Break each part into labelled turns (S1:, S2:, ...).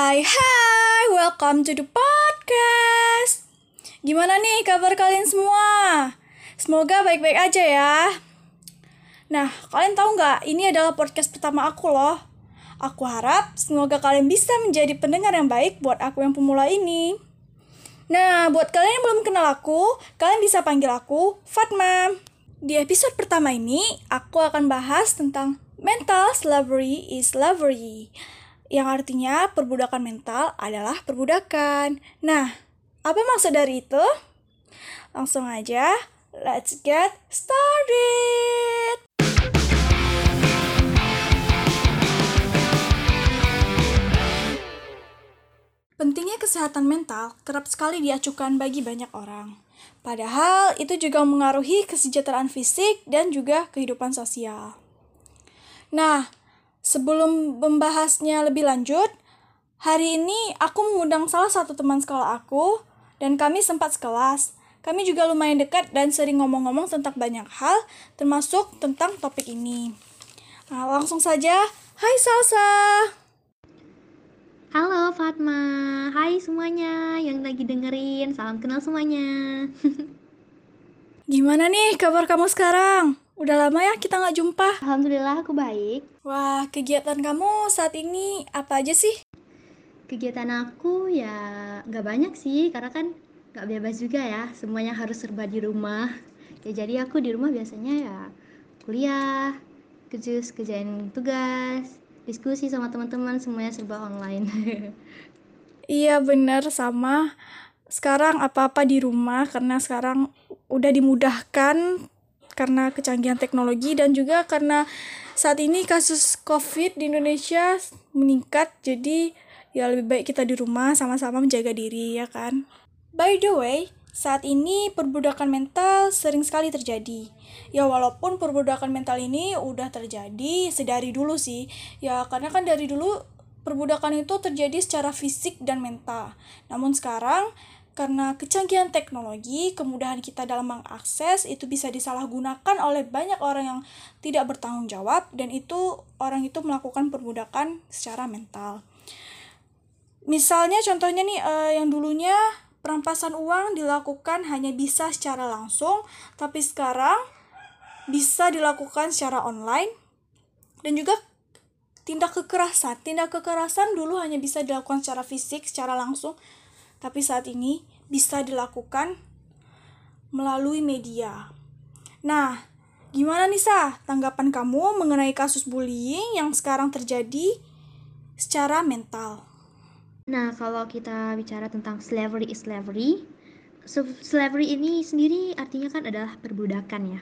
S1: Hai hai, welcome to the podcast. Gimana nih kabar kalian semua? Semoga baik-baik aja ya. Nah, kalian tahu nggak? Ini adalah podcast pertama aku loh. Aku harap semoga kalian bisa menjadi pendengar yang baik buat aku yang pemula ini. Nah, buat kalian yang belum kenal aku, kalian bisa panggil aku Fatma. Di episode pertama ini, aku akan bahas tentang mental slavery is slavery. Yang artinya perbudakan mental adalah perbudakan. Nah, apa maksud dari itu? Langsung aja, let's get started! Pentingnya kesehatan mental kerap sekali diacukan bagi banyak orang. Padahal itu juga mengaruhi kesejahteraan fisik dan juga kehidupan sosial. Nah, sebelum membahasnya lebih lanjut, hari ini aku mengundang salah satu teman sekolah aku dan kami sempat sekelas. Kami juga lumayan dekat dan sering ngomong-ngomong tentang banyak hal, termasuk tentang topik ini. Nah, langsung saja, hai Salsa!
S2: Halo Fatma, hai semuanya yang lagi dengerin, salam kenal semuanya.
S1: Gimana nih kabar kamu sekarang? Udah lama ya kita nggak jumpa.
S2: Alhamdulillah aku baik.
S1: Wah, kegiatan kamu saat ini apa aja sih?
S2: Kegiatan aku ya nggak banyak sih, karena kan nggak bebas juga ya, semuanya harus serba di rumah. Ya jadi aku di rumah biasanya ya kuliah, kerja kerjain tugas, diskusi sama teman-teman semuanya serba online.
S1: Iya bener sama. Sekarang apa-apa di rumah karena sekarang udah dimudahkan karena kecanggihan teknologi dan juga karena saat ini kasus COVID di Indonesia meningkat jadi ya lebih baik kita di rumah sama-sama menjaga diri ya kan. By the way, saat ini perbudakan mental sering sekali terjadi. Ya walaupun perbudakan mental ini udah terjadi sedari dulu sih. Ya karena kan dari dulu perbudakan itu terjadi secara fisik dan mental. Namun sekarang karena kecanggihan teknologi, kemudahan kita dalam mengakses itu bisa disalahgunakan oleh banyak orang yang tidak bertanggung jawab dan itu orang itu melakukan perbudakan secara mental. Misalnya contohnya nih eh, yang dulunya perampasan uang dilakukan hanya bisa secara langsung, tapi sekarang bisa dilakukan secara online dan juga tindak kekerasan. Tindak kekerasan dulu hanya bisa dilakukan secara fisik, secara langsung, tapi saat ini bisa dilakukan melalui media. Nah, gimana nih Sa tanggapan kamu mengenai kasus bullying yang sekarang terjadi secara mental?
S2: Nah, kalau kita bicara tentang slavery is slavery, slavery ini sendiri artinya kan adalah perbudakan ya.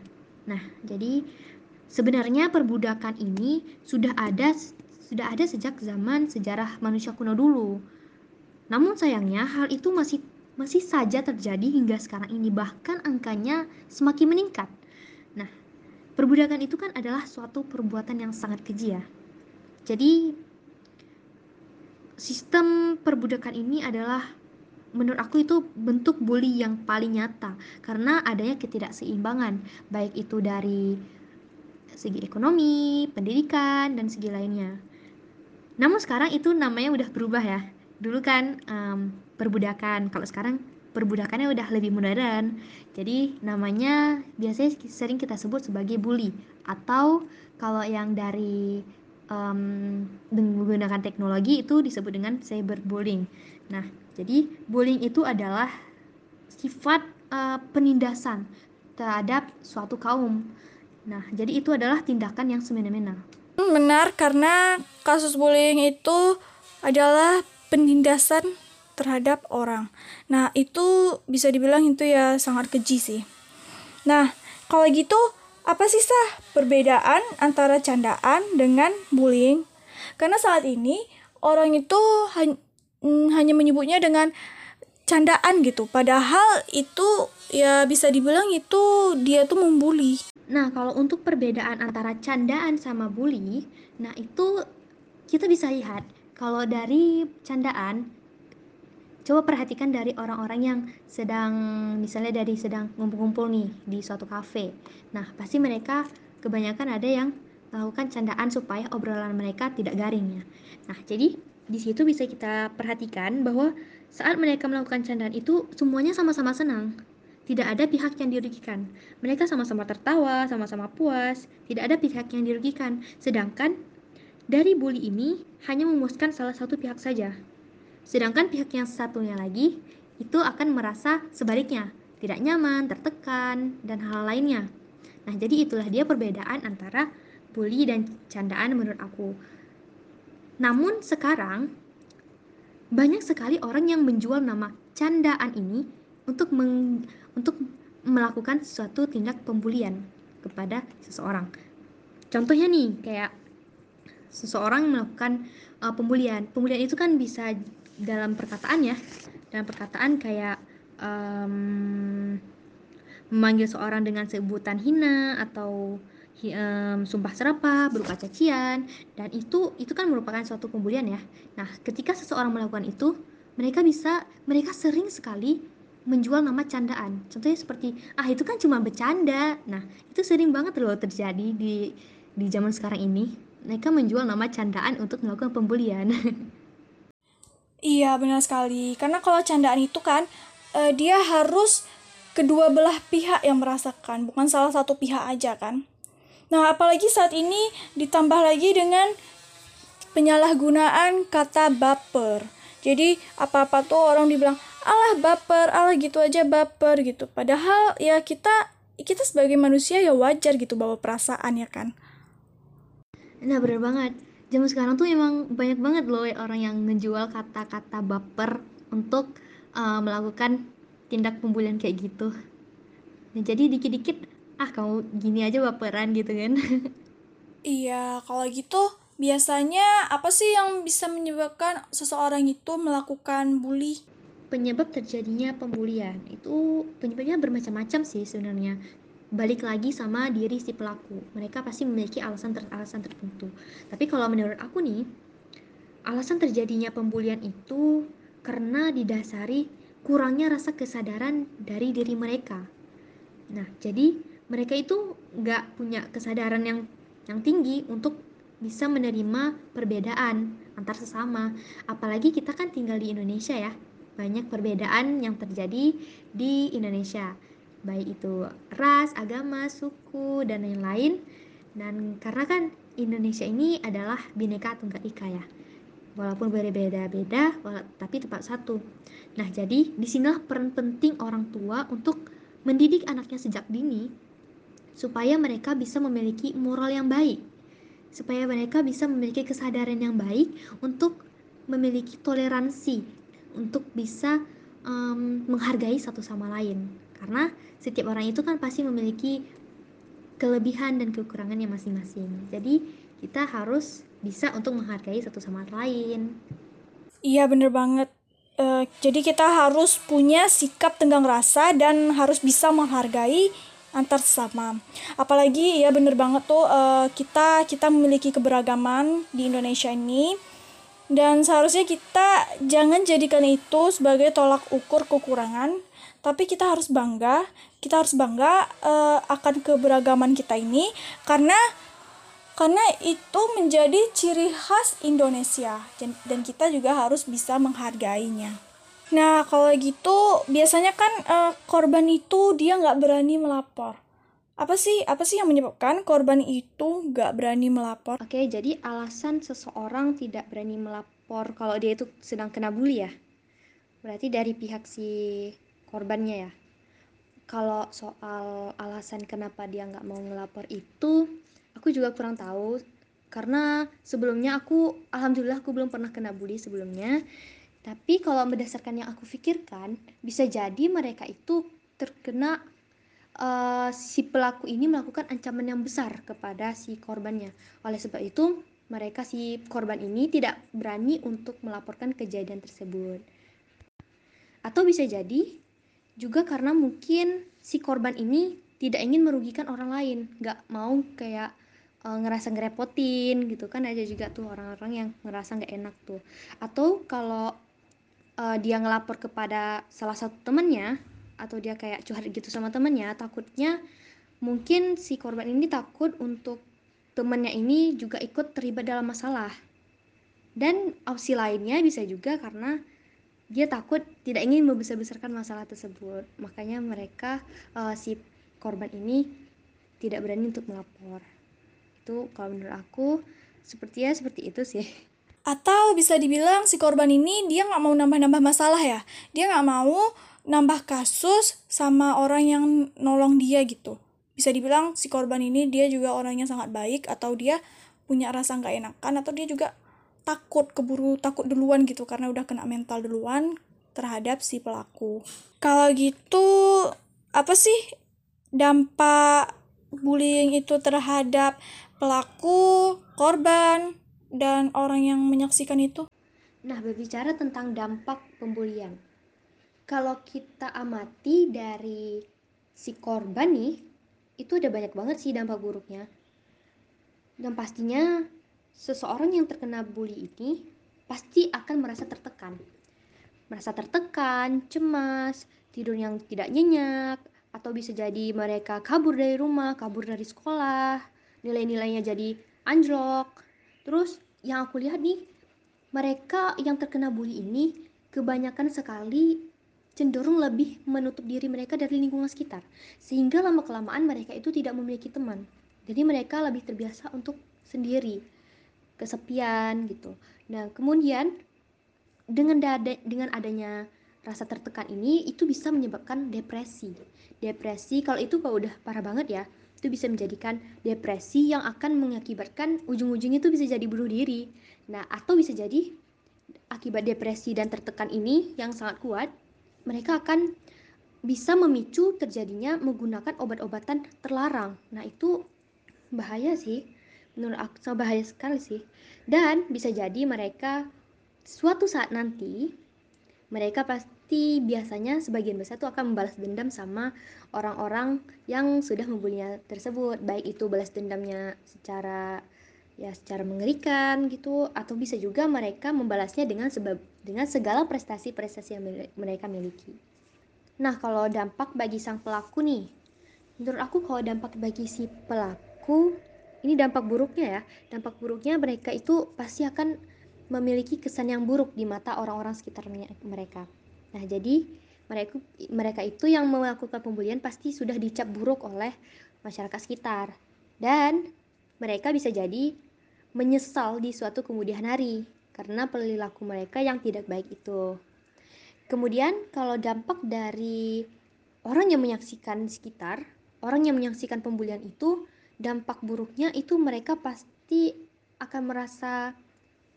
S2: Nah, jadi sebenarnya perbudakan ini sudah ada sudah ada sejak zaman sejarah manusia kuno dulu. Namun sayangnya hal itu masih masih saja terjadi hingga sekarang ini bahkan angkanya semakin meningkat. Nah, perbudakan itu kan adalah suatu perbuatan yang sangat keji ya. Jadi sistem perbudakan ini adalah menurut aku itu bentuk bully yang paling nyata karena adanya ketidakseimbangan baik itu dari segi ekonomi, pendidikan dan segi lainnya. Namun sekarang itu namanya udah berubah ya. Dulu kan um, perbudakan, kalau sekarang perbudakannya udah lebih modern. Jadi namanya biasanya sering kita sebut sebagai bully atau kalau yang dari um, menggunakan teknologi itu disebut dengan cyberbullying. Nah, jadi bullying itu adalah sifat uh, penindasan terhadap suatu kaum. Nah, jadi itu adalah tindakan yang semena-mena.
S1: Benar, karena kasus bullying itu adalah penindasan terhadap orang. Nah, itu bisa dibilang itu ya sangat keji sih. Nah, kalau gitu apa sih sah perbedaan antara candaan dengan bullying? Karena saat ini orang itu hanya, mm, hanya menyebutnya dengan candaan gitu. Padahal itu ya bisa dibilang itu dia tuh membuli.
S2: Nah, kalau untuk perbedaan antara candaan sama bully, nah itu kita bisa lihat kalau dari candaan coba perhatikan dari orang-orang yang sedang misalnya dari sedang ngumpul-ngumpul nih di suatu kafe nah pasti mereka kebanyakan ada yang melakukan candaan supaya obrolan mereka tidak garing ya nah jadi di situ bisa kita perhatikan bahwa saat mereka melakukan candaan itu semuanya sama-sama senang. Tidak ada pihak yang dirugikan. Mereka sama-sama tertawa, sama-sama puas, tidak ada pihak yang dirugikan. Sedangkan dari bully ini hanya memuaskan salah satu pihak saja. Sedangkan pihak yang satunya lagi itu akan merasa sebaliknya, tidak nyaman, tertekan, dan hal lainnya. Nah, jadi itulah dia perbedaan antara bully dan candaan menurut aku. Namun sekarang banyak sekali orang yang menjual nama candaan ini untuk meng, untuk melakukan suatu tindak pembulian kepada seseorang. Contohnya nih, kayak seseorang melakukan uh, pembulian. Pembulian itu kan bisa dalam perkataan ya, dalam perkataan kayak um, memanggil seorang dengan sebutan hina atau um, sumpah serapah berupa cacian dan itu itu kan merupakan suatu pembulian ya. Nah, ketika seseorang melakukan itu, mereka bisa mereka sering sekali menjual nama candaan. Contohnya seperti ah itu kan cuma bercanda. Nah, itu sering banget loh terjadi di di zaman sekarang ini. Mereka menjual nama candaan untuk melakukan pembulian.
S1: iya, benar sekali. Karena kalau candaan itu kan uh, dia harus kedua belah pihak yang merasakan, bukan salah satu pihak aja kan. Nah, apalagi saat ini ditambah lagi dengan penyalahgunaan kata baper. Jadi, apa-apa tuh orang dibilang, alah baper alah gitu aja baper gitu padahal ya kita kita sebagai manusia ya wajar gitu bawa perasaan ya kan
S2: nah bener banget. Zaman sekarang tuh emang banyak banget loh orang yang menjual kata-kata baper untuk uh, melakukan tindak pembulian kayak gitu. Nah, jadi dikit-dikit ah kamu gini aja baperan gitu kan.
S1: Iya kalau gitu biasanya apa sih yang bisa menyebabkan seseorang itu melakukan bully?
S2: Penyebab terjadinya pembulian itu penyebabnya bermacam-macam sih sebenarnya balik lagi sama diri si pelaku. Mereka pasti memiliki alasan ter alasan tertentu. Tapi kalau menurut aku nih alasan terjadinya pembulian itu karena didasari kurangnya rasa kesadaran dari diri mereka. Nah jadi mereka itu nggak punya kesadaran yang yang tinggi untuk bisa menerima perbedaan antar sesama. Apalagi kita kan tinggal di Indonesia ya. Banyak perbedaan yang terjadi di Indonesia baik itu ras, agama, suku dan lain-lain. Dan karena kan Indonesia ini adalah bineka tunggal ika ya. Walaupun berbeda-beda tapi tepat satu. Nah jadi di sinilah peran penting orang tua untuk mendidik anaknya sejak dini supaya mereka bisa memiliki moral yang baik. Supaya mereka bisa memiliki kesadaran yang baik untuk memiliki toleransi untuk bisa um, menghargai satu sama lain karena setiap orang itu kan pasti memiliki kelebihan dan kekurangannya masing-masing. Jadi kita harus bisa untuk menghargai satu sama lain.
S1: Iya bener banget. Uh, jadi kita harus punya sikap tenggang rasa dan harus bisa menghargai antar sesama. Apalagi ya bener banget tuh uh, kita kita memiliki keberagaman di Indonesia ini. Dan seharusnya kita jangan jadikan itu sebagai tolak ukur kekurangan, tapi kita harus bangga, kita harus bangga uh, akan keberagaman kita ini karena karena itu menjadi ciri khas Indonesia dan kita juga harus bisa menghargainya. Nah kalau gitu biasanya kan uh, korban itu dia nggak berani melapor apa sih apa sih yang menyebabkan korban itu gak berani melapor?
S2: Oke, jadi alasan seseorang tidak berani melapor kalau dia itu sedang kena bully ya. Berarti dari pihak si korbannya ya. Kalau soal alasan kenapa dia nggak mau melapor itu, aku juga kurang tahu. Karena sebelumnya aku, alhamdulillah aku belum pernah kena bully sebelumnya. Tapi kalau berdasarkan yang aku pikirkan, bisa jadi mereka itu terkena uh, si pelaku ini melakukan ancaman yang besar kepada si korbannya. Oleh sebab itu, mereka si korban ini tidak berani untuk melaporkan kejadian tersebut. Atau bisa jadi juga karena mungkin si korban ini tidak ingin merugikan orang lain, nggak mau kayak uh, ngerasa ngerepotin gitu kan. Ada juga tuh orang-orang yang ngerasa nggak enak tuh. Atau kalau uh, dia ngelapor kepada salah satu temannya atau dia kayak curhat gitu sama temennya takutnya mungkin si korban ini takut untuk temennya ini juga ikut terlibat dalam masalah. Dan opsi lainnya bisa juga karena dia takut tidak ingin membesar-besarkan masalah tersebut. Makanya mereka uh, si korban ini tidak berani untuk melapor. Itu kalau menurut aku seperti ya seperti itu sih.
S1: Atau bisa dibilang si korban ini dia nggak mau nambah-nambah masalah ya. Dia nggak mau nambah kasus sama orang yang nolong dia gitu. Bisa dibilang si korban ini dia juga orangnya sangat baik atau dia punya rasa nggak enakan atau dia juga takut keburu takut duluan gitu karena udah kena mental duluan terhadap si pelaku. Kalau gitu apa sih dampak bullying itu terhadap pelaku, korban, dan orang yang menyaksikan itu?
S2: Nah, berbicara tentang dampak pembulian. Kalau kita amati dari si korban nih, itu ada banyak banget sih dampak buruknya. Dan pastinya seseorang yang terkena bully ini pasti akan merasa tertekan. Merasa tertekan, cemas, tidur yang tidak nyenyak, atau bisa jadi mereka kabur dari rumah, kabur dari sekolah, nilai-nilainya jadi anjlok. Terus yang aku lihat nih, mereka yang terkena bully ini kebanyakan sekali cenderung lebih menutup diri mereka dari lingkungan sekitar. Sehingga lama-kelamaan mereka itu tidak memiliki teman. Jadi mereka lebih terbiasa untuk sendiri kesepian gitu. Nah, kemudian dengan dada, dengan adanya rasa tertekan ini itu bisa menyebabkan depresi. Depresi kalau itu kalau udah parah banget ya, itu bisa menjadikan depresi yang akan mengakibatkan ujung-ujungnya itu bisa jadi bunuh diri. Nah, atau bisa jadi akibat depresi dan tertekan ini yang sangat kuat, mereka akan bisa memicu terjadinya menggunakan obat-obatan terlarang. Nah, itu bahaya sih menurut aku sangat bahaya sekali sih. Dan bisa jadi mereka suatu saat nanti mereka pasti biasanya sebagian besar tuh akan membalas dendam sama orang-orang yang sudah membulinya tersebut. Baik itu balas dendamnya secara ya secara mengerikan gitu atau bisa juga mereka membalasnya dengan sebab dengan segala prestasi-prestasi yang mereka miliki. Nah, kalau dampak bagi sang pelaku nih, menurut aku kalau dampak bagi si pelaku ini dampak buruknya ya. Dampak buruknya mereka itu pasti akan memiliki kesan yang buruk di mata orang-orang sekitar mereka. Nah jadi mereka mereka itu yang melakukan pembulian pasti sudah dicap buruk oleh masyarakat sekitar. Dan mereka bisa jadi menyesal di suatu kemudian hari karena perilaku mereka yang tidak baik itu. Kemudian kalau dampak dari orang yang menyaksikan sekitar, orang yang menyaksikan pembulian itu dampak buruknya itu mereka pasti akan merasa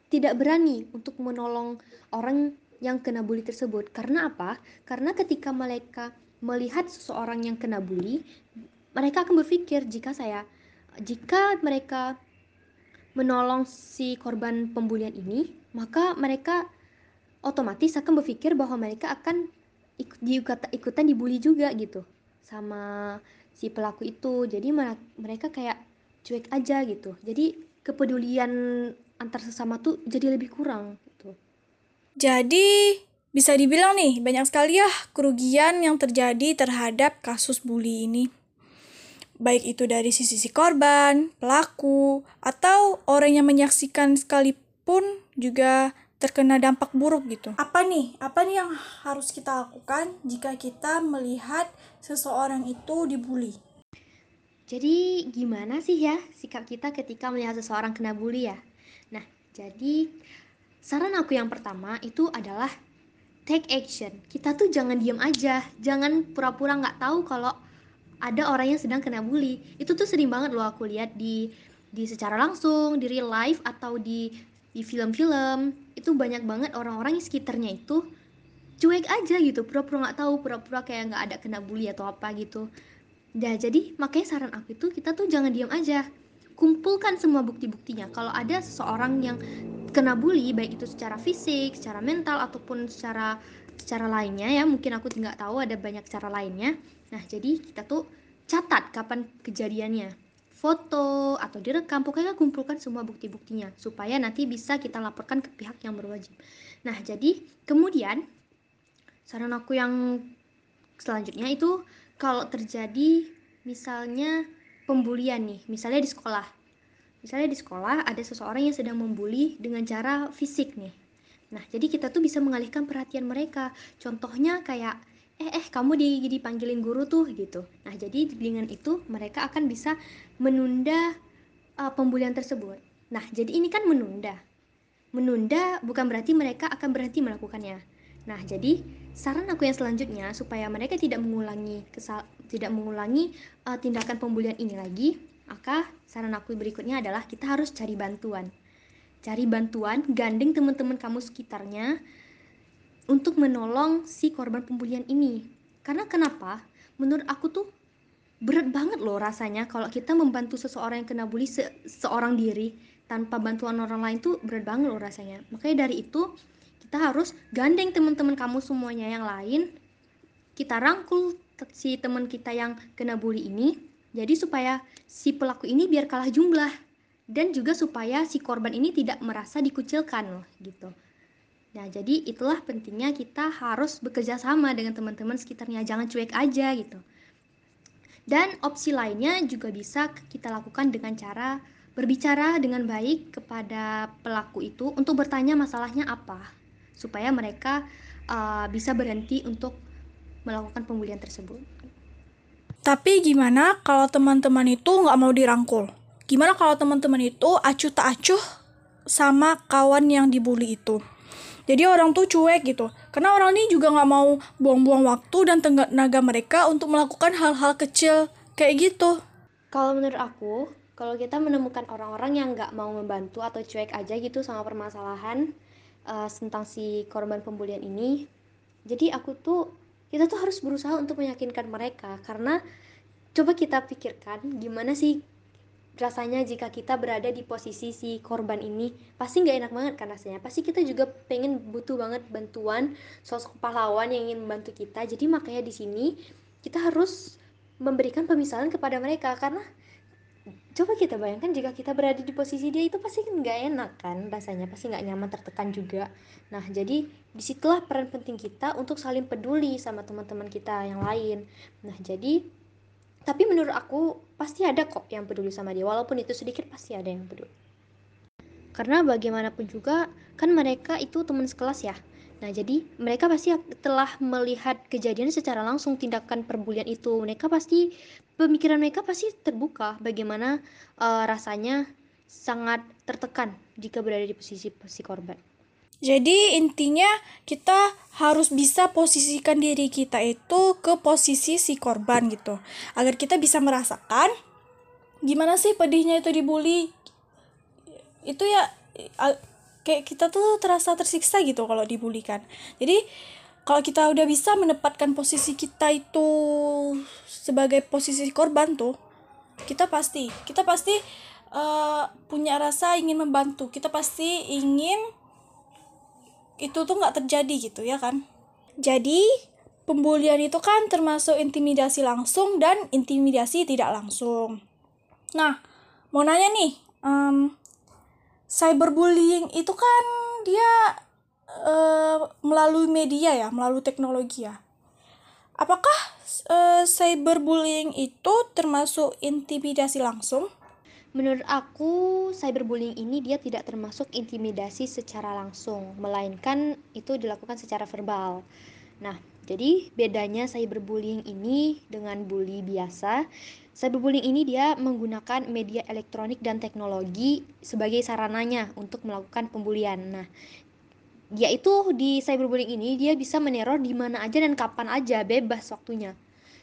S2: tidak berani untuk menolong orang yang kena bully tersebut. Karena apa? Karena ketika mereka melihat seseorang yang kena bully, mereka akan berpikir jika saya jika mereka menolong si korban pembulian ini, maka mereka otomatis akan berpikir bahwa mereka akan ikut, ikutan dibully juga gitu sama si pelaku itu. Jadi mereka kayak cuek aja gitu. Jadi kepedulian antar sesama tuh jadi lebih kurang gitu.
S1: Jadi bisa dibilang nih banyak sekali ya kerugian yang terjadi terhadap kasus bully ini. Baik itu dari sisi si korban, pelaku, atau orang yang menyaksikan sekalipun juga terkena dampak buruk gitu. Apa nih? Apa nih yang harus kita lakukan jika kita melihat seseorang itu dibully?
S2: Jadi gimana sih ya sikap kita ketika melihat seseorang kena bully ya? Nah, jadi saran aku yang pertama itu adalah take action. Kita tuh jangan diem aja, jangan pura-pura nggak tahu kalau ada orang yang sedang kena bully. Itu tuh sering banget loh aku lihat di di secara langsung, di real life atau di di film-film itu banyak banget orang-orang di sekitarnya itu cuek aja gitu pura-pura nggak tahu pura-pura kayak nggak ada kena bully atau apa gitu. Nah jadi makanya saran aku itu kita tuh jangan diam aja. Kumpulkan semua bukti-buktinya. Kalau ada seseorang yang kena bully baik itu secara fisik secara mental ataupun secara secara lainnya ya mungkin aku nggak tahu ada banyak cara lainnya. Nah jadi kita tuh catat kapan kejadiannya foto atau direkam pokoknya kumpulkan semua bukti-buktinya supaya nanti bisa kita laporkan ke pihak yang berwajib nah jadi kemudian saran aku yang selanjutnya itu kalau terjadi misalnya pembulian nih misalnya di sekolah Misalnya di sekolah ada seseorang yang sedang membuli dengan cara fisik nih. Nah, jadi kita tuh bisa mengalihkan perhatian mereka. Contohnya kayak eh eh kamu di dipanggilin guru tuh gitu. Nah, jadi dengan itu mereka akan bisa menunda uh, pembulian tersebut. Nah, jadi ini kan menunda. Menunda bukan berarti mereka akan berhenti melakukannya. Nah, jadi saran aku yang selanjutnya supaya mereka tidak mengulangi kesal tidak mengulangi uh, tindakan pembulian ini lagi, maka saran aku berikutnya adalah kita harus cari bantuan. Cari bantuan, gandeng teman-teman kamu sekitarnya untuk menolong si korban pembulian ini. Karena kenapa? Menurut aku tuh berat banget loh rasanya kalau kita membantu seseorang yang kena bully se seorang diri tanpa bantuan orang lain tuh berat banget loh rasanya. Makanya dari itu kita harus gandeng teman-teman kamu semuanya yang lain. Kita rangkul si teman kita yang kena bully ini jadi supaya si pelaku ini biar kalah jumlah dan juga supaya si korban ini tidak merasa dikucilkan loh gitu. Nah, jadi itulah pentingnya kita harus bekerja sama dengan teman-teman sekitarnya, jangan cuek aja gitu. Dan opsi lainnya juga bisa kita lakukan dengan cara berbicara dengan baik kepada pelaku itu untuk bertanya masalahnya apa, supaya mereka uh, bisa berhenti untuk melakukan pembulian tersebut.
S1: Tapi gimana kalau teman-teman itu nggak mau dirangkul? Gimana kalau teman-teman itu acuh tak acuh sama kawan yang dibully itu? Jadi orang tuh cuek gitu. Karena orang ini juga nggak mau buang-buang waktu dan tenaga mereka untuk melakukan hal-hal kecil. Kayak gitu.
S2: Kalau menurut aku kalau kita menemukan orang-orang yang nggak mau membantu atau cuek aja gitu sama permasalahan uh, tentang si korban pembulian ini jadi aku tuh kita tuh harus berusaha untuk meyakinkan mereka. Karena coba kita pikirkan gimana sih rasanya jika kita berada di posisi si korban ini pasti nggak enak banget kan rasanya. Pasti kita juga pengen butuh banget bantuan sosok pahlawan yang ingin membantu kita. Jadi makanya di sini kita harus memberikan pemisalan kepada mereka. Karena coba kita bayangkan jika kita berada di posisi dia itu pasti nggak enak kan rasanya. Pasti nggak nyaman tertekan juga. Nah jadi di situlah peran penting kita untuk saling peduli sama teman-teman kita yang lain. Nah jadi tapi menurut aku pasti ada kok yang peduli sama dia. Walaupun itu sedikit pasti ada yang peduli. Karena bagaimanapun juga kan mereka itu teman sekelas ya. Nah jadi mereka pasti telah melihat kejadian secara langsung tindakan perbulian itu. Mereka pasti pemikiran mereka pasti terbuka bagaimana uh, rasanya sangat tertekan jika berada di posisi si korban
S1: jadi intinya kita harus bisa posisikan diri kita itu ke posisi si korban gitu. Agar kita bisa merasakan gimana sih pedihnya itu dibully. Itu ya kayak kita tuh terasa tersiksa gitu kalau dibully kan. Jadi kalau kita udah bisa menempatkan posisi kita itu sebagai posisi korban tuh, kita pasti kita pasti uh, punya rasa ingin membantu. Kita pasti ingin itu tuh nggak terjadi gitu ya kan? Jadi pembulian itu kan termasuk intimidasi langsung dan intimidasi tidak langsung. Nah mau nanya nih um, cyberbullying itu kan dia uh, melalui media ya melalui teknologi ya. Apakah uh, cyberbullying itu termasuk intimidasi langsung
S2: Menurut aku, cyberbullying ini dia tidak termasuk intimidasi secara langsung, melainkan itu dilakukan secara verbal. Nah, jadi bedanya cyberbullying ini dengan bully biasa. Cyberbullying ini dia menggunakan media elektronik dan teknologi sebagai sarananya untuk melakukan pembulian. Nah, yaitu di cyberbullying ini dia bisa meneror di mana aja dan kapan aja, bebas waktunya.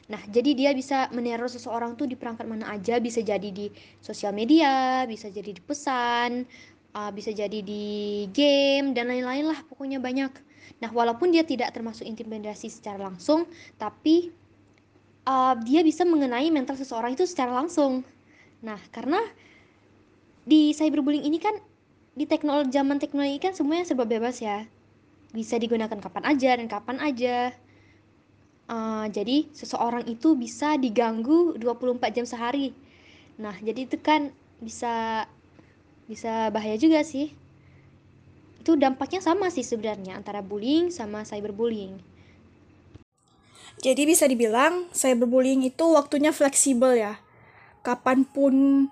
S2: Nah, jadi dia bisa meneror seseorang tuh di perangkat mana aja, bisa jadi di sosial media, bisa jadi di pesan, uh, bisa jadi di game dan lain-lain lah, pokoknya banyak. Nah, walaupun dia tidak termasuk intimidasi secara langsung, tapi uh, dia bisa mengenai mental seseorang itu secara langsung. Nah, karena di cyberbullying ini kan di teknologi zaman teknologi kan semuanya serba bebas ya. Bisa digunakan kapan aja dan kapan aja Uh, jadi seseorang itu bisa diganggu 24 jam sehari. Nah, jadi itu kan bisa bisa bahaya juga sih. Itu dampaknya sama sih sebenarnya antara bullying sama cyberbullying.
S1: Jadi bisa dibilang cyberbullying itu waktunya fleksibel ya. Kapan pun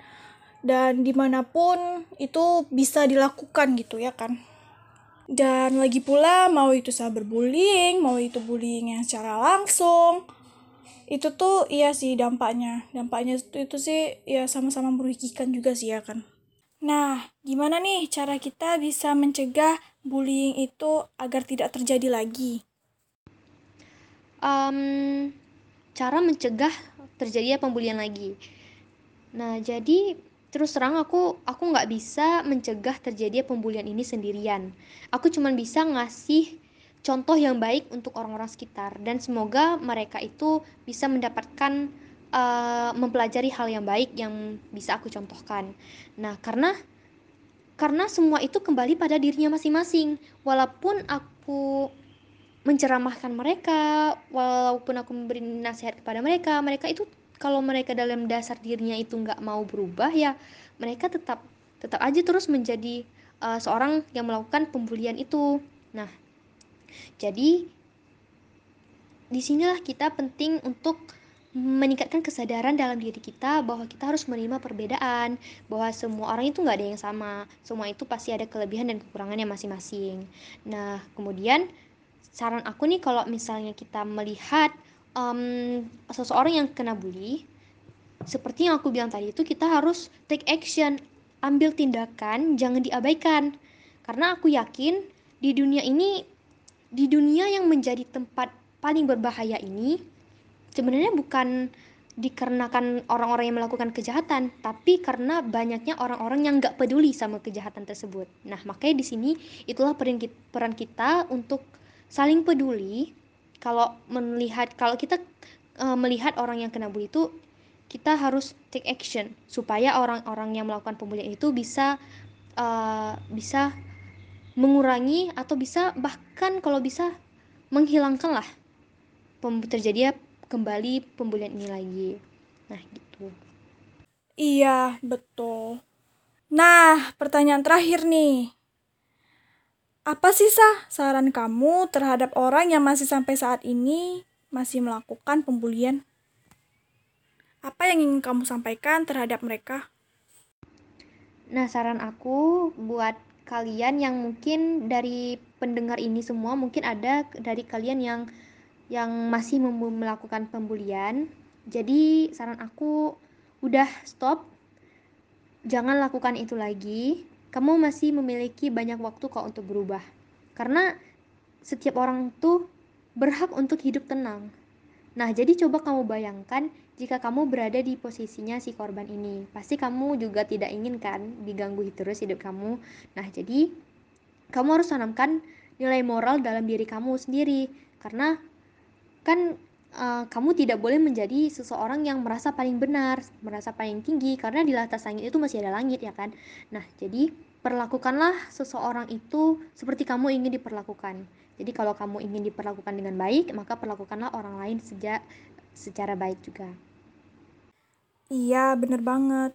S1: dan di mana pun itu bisa dilakukan gitu ya kan dan lagi pula mau itu cyberbullying mau itu bullying yang secara langsung itu tuh iya sih dampaknya. Dampaknya itu, sih ya sama-sama merugikan juga sih ya kan. Nah gimana nih cara kita bisa mencegah bullying itu agar tidak terjadi lagi?
S2: Um, cara mencegah terjadinya pembulian lagi. Nah jadi terus terang aku aku nggak bisa mencegah terjadinya pembulian ini sendirian. Aku cuma bisa ngasih contoh yang baik untuk orang-orang sekitar. Dan semoga mereka itu bisa mendapatkan uh, mempelajari hal yang baik yang bisa aku contohkan. Nah karena karena semua itu kembali pada dirinya masing-masing. Walaupun aku menceramahkan mereka walaupun aku memberi nasihat kepada mereka mereka itu kalau mereka dalam dasar dirinya itu nggak mau berubah ya mereka tetap tetap aja terus menjadi uh, seorang yang melakukan pembulian itu. Nah jadi di sinilah kita penting untuk meningkatkan kesadaran dalam diri kita bahwa kita harus menerima perbedaan bahwa semua orang itu nggak ada yang sama. Semua itu pasti ada kelebihan dan kekurangannya masing-masing. Nah kemudian saran aku nih kalau misalnya kita melihat um, seseorang yang kena bully seperti yang aku bilang tadi itu kita harus take action ambil tindakan jangan diabaikan karena aku yakin di dunia ini di dunia yang menjadi tempat paling berbahaya ini sebenarnya bukan dikarenakan orang-orang yang melakukan kejahatan, tapi karena banyaknya orang-orang yang nggak peduli sama kejahatan tersebut. Nah, makanya di sini itulah peran kita untuk saling peduli kalau melihat kalau kita uh, melihat orang yang kena bully itu kita harus take action supaya orang-orang yang melakukan pembulian itu bisa uh, bisa mengurangi atau bisa bahkan kalau bisa menghilangkan lah terjadi kembali pembulian ini lagi. Nah gitu.
S1: Iya betul. Nah pertanyaan terakhir nih apa sih sah saran kamu terhadap orang yang masih sampai saat ini masih melakukan pembulian? Apa yang ingin kamu sampaikan terhadap mereka?
S2: Nah, saran aku buat kalian yang mungkin dari pendengar ini semua mungkin ada dari kalian yang yang masih melakukan pembulian. Jadi, saran aku udah stop. Jangan lakukan itu lagi kamu masih memiliki banyak waktu kok untuk berubah. Karena setiap orang tuh berhak untuk hidup tenang. Nah, jadi coba kamu bayangkan jika kamu berada di posisinya si korban ini. Pasti kamu juga tidak ingin kan diganggu terus hidup kamu. Nah, jadi kamu harus tanamkan nilai moral dalam diri kamu sendiri. Karena kan uh, kamu tidak boleh menjadi seseorang yang merasa paling benar, merasa paling tinggi karena di atas langit itu masih ada langit ya kan. Nah, jadi perlakukanlah seseorang itu seperti kamu ingin diperlakukan. Jadi kalau kamu ingin diperlakukan dengan baik, maka perlakukanlah orang lain sejak secara baik juga.
S1: Iya, bener banget.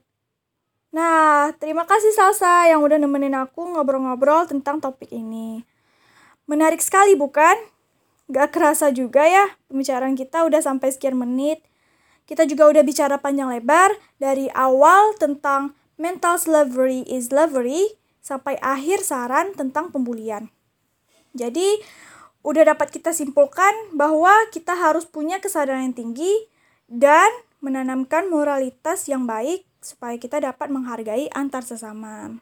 S1: Nah, terima kasih Salsa yang udah nemenin aku ngobrol-ngobrol tentang topik ini. Menarik sekali bukan? Gak kerasa juga ya, pembicaraan kita udah sampai sekian menit. Kita juga udah bicara panjang lebar dari awal tentang mental slavery is slavery sampai akhir saran tentang pembulian. Jadi, udah dapat kita simpulkan bahwa kita harus punya kesadaran yang tinggi dan menanamkan moralitas yang baik supaya kita dapat menghargai antar sesama.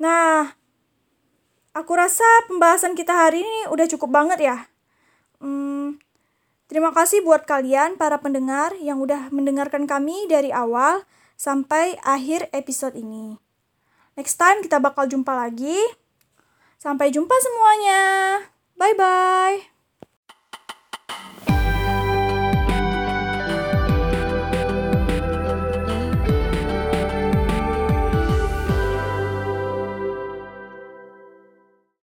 S1: Nah, aku rasa pembahasan kita hari ini udah cukup banget ya. Hmm, terima kasih buat kalian para pendengar yang udah mendengarkan kami dari awal sampai akhir episode ini. Next time kita bakal jumpa lagi. Sampai jumpa semuanya. Bye bye.